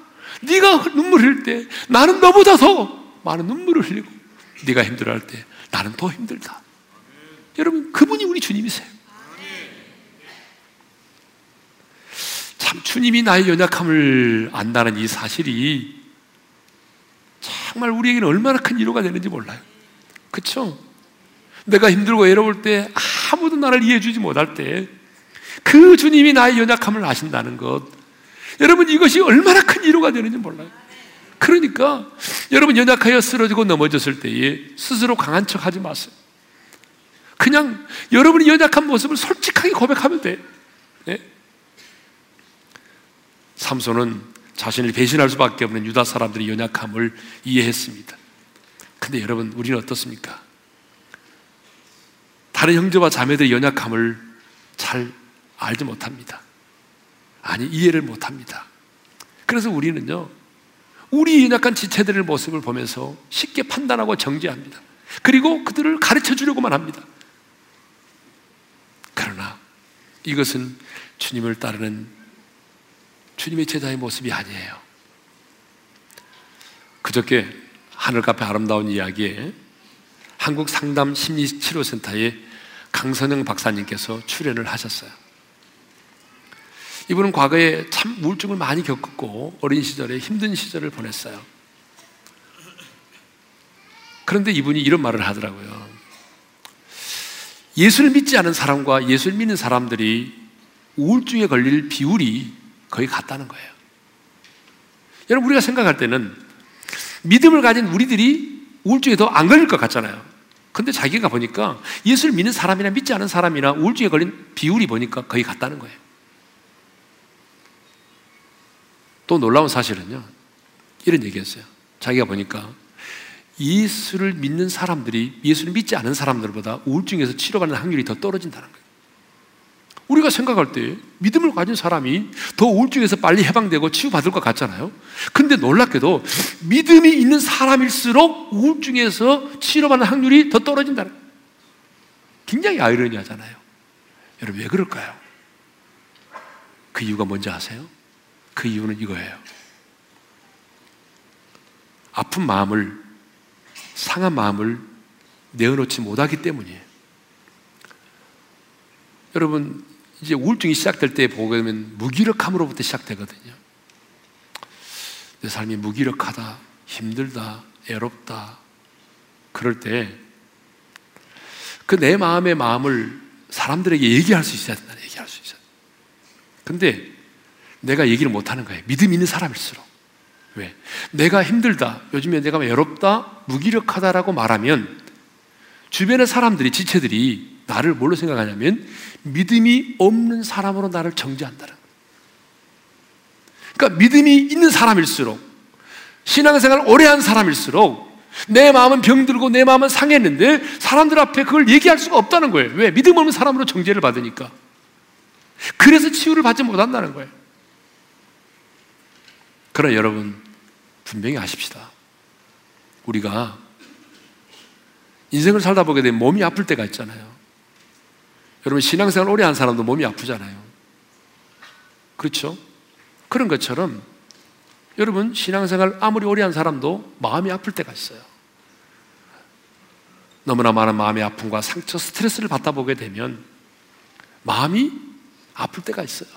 네가 눈물 흘릴 때 나는 너보다 더 많은 눈물을 흘리고 네가 힘들어할 때 나는 더 힘들다. 여러분 그분이 우리 주님이세요. 참 주님이 나의 연약함을 안다는 이 사실이 정말 우리에게는 얼마나 큰 위로가 되는지 몰라요. 그렇죠? 내가 힘들고 외로울 때 아무도 나를 이해해 주지 못할 때 그 주님이 나의 연약함을 아신다는 것. 여러분 이것이 얼마나 큰 위로가 되는지 몰라요. 그러니까 여러분 연약하여 쓰러지고 넘어졌을 때에 스스로 강한 척 하지 마세요. 그냥 여러분이 연약한 모습을 솔직하게 고백하면 돼. 네? 삼손은 자신을 배신할 수밖에 없는 유다 사람들의 연약함을 이해했습니다. 근데 여러분, 우리는 어떻습니까? 다른 형제와 자매들의 연약함을 잘 알지 못합니다. 아니, 이해를 못합니다. 그래서 우리는요, 우리 연약한 지체들의 모습을 보면서 쉽게 판단하고 정죄합니다. 그리고 그들을 가르쳐 주려고만 합니다. 그러나 이것은 주님을 따르는 주님의 제자의 모습이 아니에요. 그저께 하늘 카페 아름다운 이야기에 한국 상담 심리 치료센터에 강선영 박사님께서 출연을 하셨어요. 이분은 과거에 참 우울증을 많이 겪었고 어린 시절에 힘든 시절을 보냈어요. 그런데 이분이 이런 말을 하더라고요. 예수를 믿지 않은 사람과 예수를 믿는 사람들이 우울증에 걸릴 비율이 거의 같다는 거예요. 여러분, 우리가 생각할 때는 믿음을 가진 우리들이 우울증에 더 안 걸릴 것 같잖아요. 근데 자기가 보니까 예수를 믿는 사람이나 믿지 않은 사람이나 우울증에 걸린 비율이 보니까 거의 같다는 거예요. 또 놀라운 사실은요. 이런 얘기였어요. 자기가 보니까 예수를 믿는 사람들이 예수를 믿지 않은 사람들보다 우울증에서 치료받는 확률이 더 떨어진다는 거예요. 우리가 생각할 때 믿음을 가진 사람이 더 우울증에서 빨리 해방되고 치유받을 것 같잖아요. 근데 놀랍게도 믿음이 있는 사람일수록 우울증에서 치료받는 확률이 더 떨어진다는 거예요. 굉장히 아이러니하잖아요. 여러분 왜 그럴까요? 그 이유가 뭔지 아세요? 그 이유는 이거예요. 아픈 마음을 상한 마음을 내어놓지 못하기 때문이에요. 여러분 이제 우울증이 시작될 때 보게 되면 무기력함으로부터 시작되거든요. 내 삶이 무기력하다, 힘들다, 애롭다. 그럴 때 그 내 마음의 마음을 사람들에게 얘기할 수 있어야 된다. 얘기할 수 있어야. 근데 내가 얘기를 못 하는 거예요. 믿음 있는 사람일수록. 왜? 내가 힘들다. 요즘에 내가 외롭다, 무기력하다라고 말하면 주변의 사람들이, 지체들이 나를 뭘로 생각하냐면 믿음이 없는 사람으로 나를 정죄한다는 거예요. 그러니까 믿음이 있는 사람일수록 신앙생활 오래 한 사람일수록 내 마음은 병들고 내 마음은 상했는데 사람들 앞에 그걸 얘기할 수가 없다는 거예요. 왜? 믿음 없는 사람으로 정죄를 받으니까. 그래서 치유를 받지 못한다는 거예요. 그러나 여러분, 분명히 아십시다. 우리가 인생을 살다 보게 되면 몸이 아플 때가 있잖아요. 여러분 신앙생활 오래 한 사람도 몸이 아프잖아요. 그렇죠? 그런 것처럼 여러분 신앙생활 아무리 오래 한 사람도 마음이 아플 때가 있어요. 너무나 많은 마음의 아픔과 상처, 스트레스를 받다 보게 되면 마음이 아플 때가 있어요.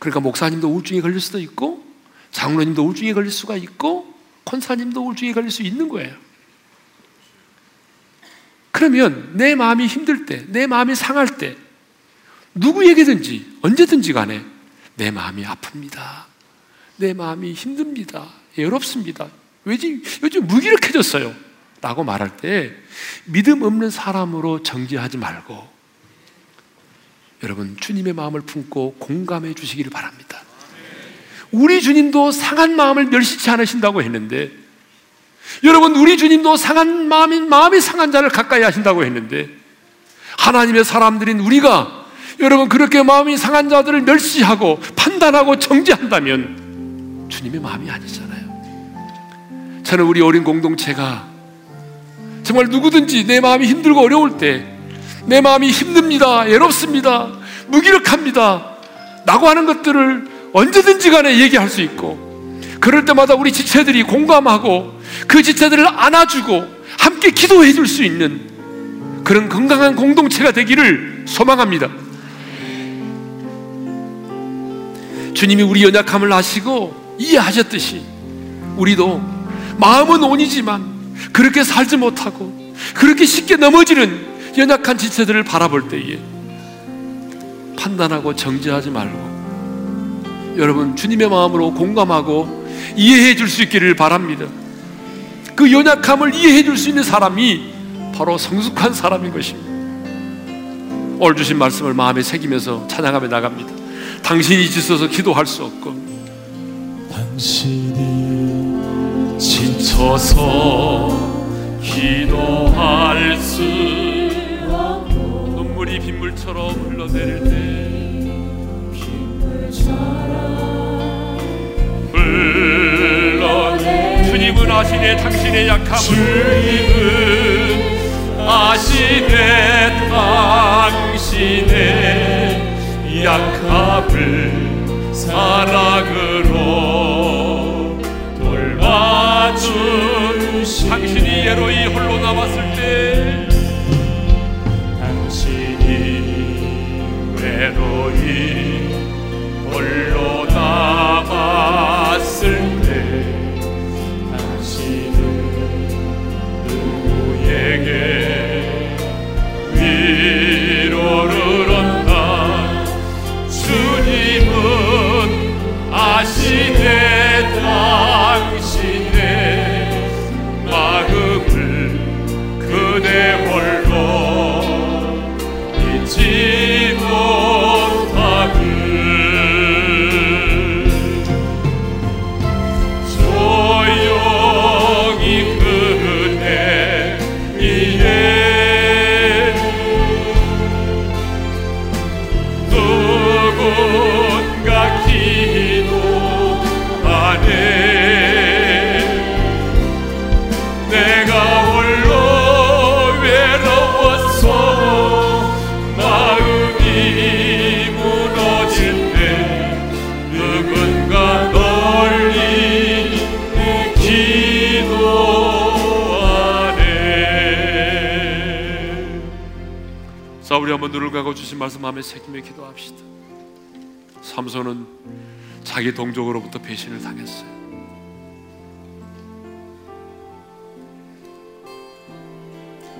그러니까 목사님도 우울증에 걸릴 수도 있고 장로님도 우울증에 걸릴 수가 있고 권사님도 우울증에 걸릴 수 있는 거예요. 그러면 내 마음이 힘들 때, 내 마음이 상할 때 누구에게든지 언제든지 간에 내 마음이 아픕니다. 내 마음이 힘듭니다. 외롭습니다. 왜지? 요즘 무기력해졌어요. 라고 말할 때 믿음 없는 사람으로 정지하지 말고 여러분 주님의 마음을 품고 공감해 주시기를 바랍니다. 우리 주님도 상한 마음을 멸시치 않으신다고 했는데 여러분 우리 주님도 상한 마음인 마음이 상한 자를 가까이 하신다고 했는데 하나님의 사람들인 우리가 여러분 그렇게 마음이 상한 자들을 멸시하고 판단하고 정지한다면 주님의 마음이 아니잖아요. 저는 우리 어린 공동체가 정말 누구든지 내 마음이 힘들고 어려울 때 내 마음이 힘듭니다. 외롭습니다. 무기력합니다. 라고 하는 것들을 언제든지 간에 얘기할 수 있고 그럴 때마다 우리 지체들이 공감하고 그 지체들을 안아주고 함께 기도해 줄 수 있는 그런 건강한 공동체가 되기를 소망합니다. 주님이 우리 연약함을 아시고 이해하셨듯이 우리도 마음은 온이지만 그렇게 살지 못하고 그렇게 쉽게 넘어지는 연약한 지체들을 바라볼 때에 판단하고 정지하지 말고 여러분 주님의 마음으로 공감하고 이해해 줄 수 있기를 바랍니다. 그 연약함을 이해해 줄 수 있는 사람이 바로 성숙한 사람인 것입니다. 오늘 주신 말씀을 마음에 새기면서 찬양하며 나갑니다. 당신이 지쳐서 기도할 수 없고 당신이 지쳐서 기도할 수 없고 눈물이 빗물처럼 흘러내릴 때 흘러내 주님은 아시네 당신의 약함을 주님은 아시네 당신의 약함을 사랑으로 돌봐주시 당신이 예로이 홀로 남았을 때 당신이 외로이 홀로 한번 눈을 감고 주신 말씀 마음에 새기며 기도합시다. 삼손은 자기 동족으로부터 배신을 당했어요.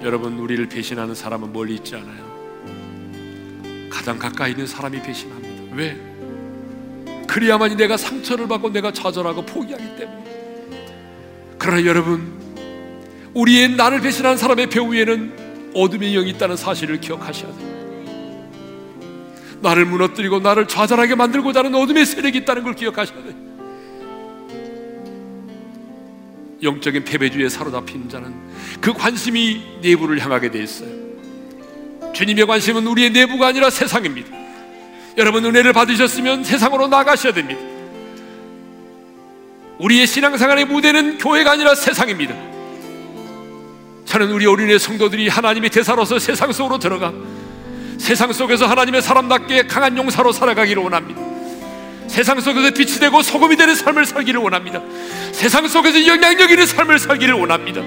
여러분 우리를 배신하는 사람은 멀리 있지 않아요. 가장 가까이 있는 사람이 배신합니다. 왜? 그래야만이 내가 상처를 받고 내가 좌절하고 포기하기 때문에. 그러나 여러분 우리의 나를 배신하는 사람의 배우 위에는 어둠의 영이 있다는 사실을 기억하셔야 돼요 나를 무너뜨리고 나를 좌절하게 만들고자 하는 어둠의 세력이 있다는 걸 기억하셔야 돼요. 영적인 패배주의에 사로잡힌 자는 그 관심이 내부를 향하게 돼 있어요. 주님의 관심은 우리의 내부가 아니라 세상입니다. 여러분 은혜를 받으셨으면 세상으로 나가셔야 됩니다. 우리의 신앙생활의 무대는 교회가 아니라 세상입니다. 저는 우리 어린애 성도들이 하나님의 대사로서 세상 속으로 들어가 세상 속에서 하나님의 사람답게 강한 용사로 살아가기를 원합니다. 세상 속에서 빛이 되고 소금이 되는 삶을 살기를 원합니다. 세상 속에서 영향력 있는 삶을 살기를 원합니다.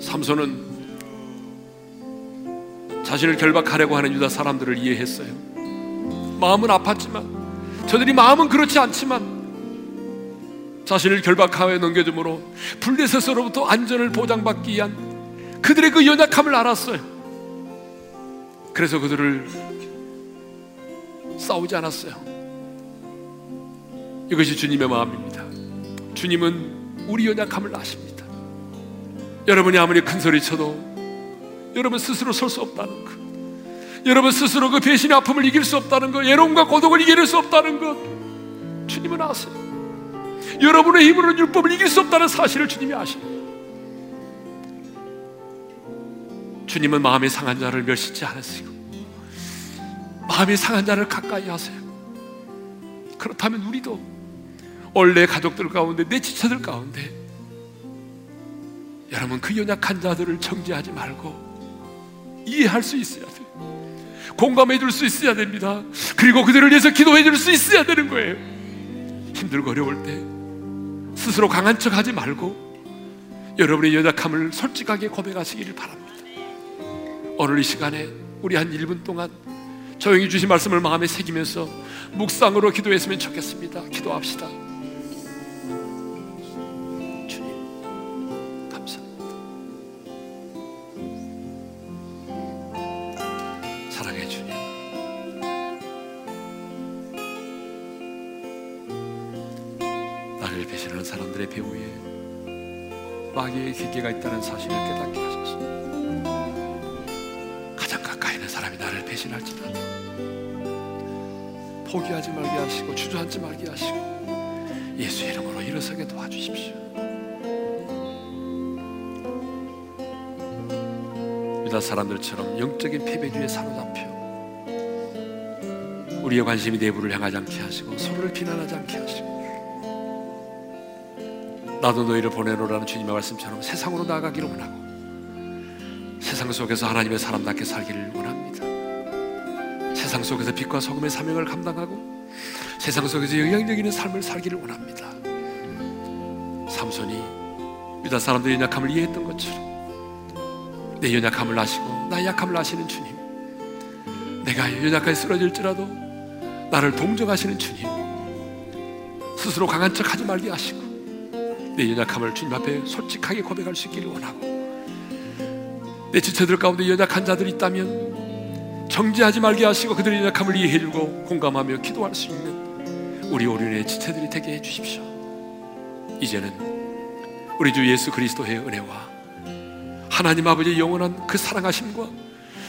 삼손은 자신을 결박하려고 하는 유다 사람들을 이해했어요. 마음은 아팠지만 저들이 마음은 그렇지 않지만 자신을 결박하에 넘겨줌으로 불대서서로부터 안전을 보장받기 위한 그들의 그 연약함을 알았어요. 그래서 그들을 싸우지 않았어요. 이것이 주님의 마음입니다. 주님은 우리 연약함을 아십니다. 여러분이 아무리 큰 소리 쳐도 여러분 스스로 설 수 없다는 것. 여러분 스스로 그 배신의 아픔을 이길 수 없다는 것. 외로움과 고독을 이겨낼 수 없다는 것. 주님은 아세요. 여러분의 힘으로는 율법을 이길 수 없다는 사실을 주님이 아십니다. 주님은 마음이 상한 자를 멸시지 않으시고 마음이 상한 자를 가까이 하세요. 그렇다면 우리도 원래 가족들 가운데 내 지체들 가운데 여러분 그 연약한 자들을 정죄하지 말고 이해할 수 있어야 돼요. 공감해 줄 수 있어야 됩니다. 그리고 그들을 위해서 기도해 줄 수 있어야 되는 거예요. 힘들고 어려울 때 스스로 강한 척 하지 말고 여러분의 연약함을 솔직하게 고백하시기를 바랍니다. 오늘 이 시간에 우리 한 1분 동안 조용히 주신 말씀을 마음에 새기면서 묵상으로 기도했으면 좋겠습니다. 기도합시다. 마귀의 기계가 있다는 사실을 깨닫게 하소서. 가장 가까이 있는 사람이 나를 배신할지라도 포기하지 말게 하시고 주저앉지 말게 하시고 예수 이름으로 일어서게 도와주십시오. 유다 사람들처럼 영적인 패배주의에 사로잡혀 우리의 관심이 내부를 향하지 않게 하시고 서로를 비난하지 않게 하시고 나도 너희를 보내노라는 주님의 말씀처럼 세상으로 나아가기를 원하고 세상 속에서 하나님의 사람답게 살기를 원합니다. 세상 속에서 빛과 소금의 사명을 감당하고 세상 속에서 영향력 있는 삶을 살기를 원합니다. 삼손이 유다 사람들의 연약함을 이해했던 것처럼 내 연약함을 아시고 나의 약함을 아시는 주님 내가 연약하게 쓰러질지라도 나를 동정하시는 주님 스스로 강한 척 하지 말게 하시고 내 연약함을 주님 앞에 솔직하게 고백할 수 있기를 원하고 내 지체들 가운데 연약한 자들이 있다면 정지하지 말게 하시고 그들의 연약함을 이해해주고 공감하며 기도할 수 있는 우리 오륜의 지체들이 되게 해주십시오. 이제는 우리 주 예수 그리스도의 은혜와 하나님 아버지의 영원한 그 사랑하심과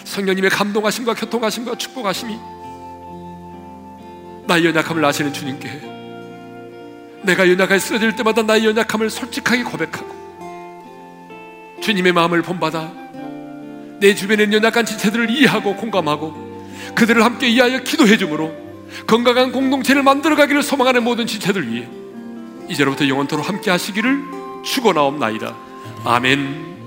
성령님의 감동하심과 교통하심과 축복하심이 나의 연약함을 아시는 주님께 내가 연약하게 쓰러질 때마다 나의 연약함을 솔직하게 고백하고 주님의 마음을 본받아 내 있는 연약한 지체들을 이해하고 공감하고 그들을 함께 이해하여 기도해 주므로 건강한 공동체를 만들어 가기를 소망하는 모든 지체들 위해 이제로부터 영원토록 함께 하시기를 축원하옵나이다. 아멘.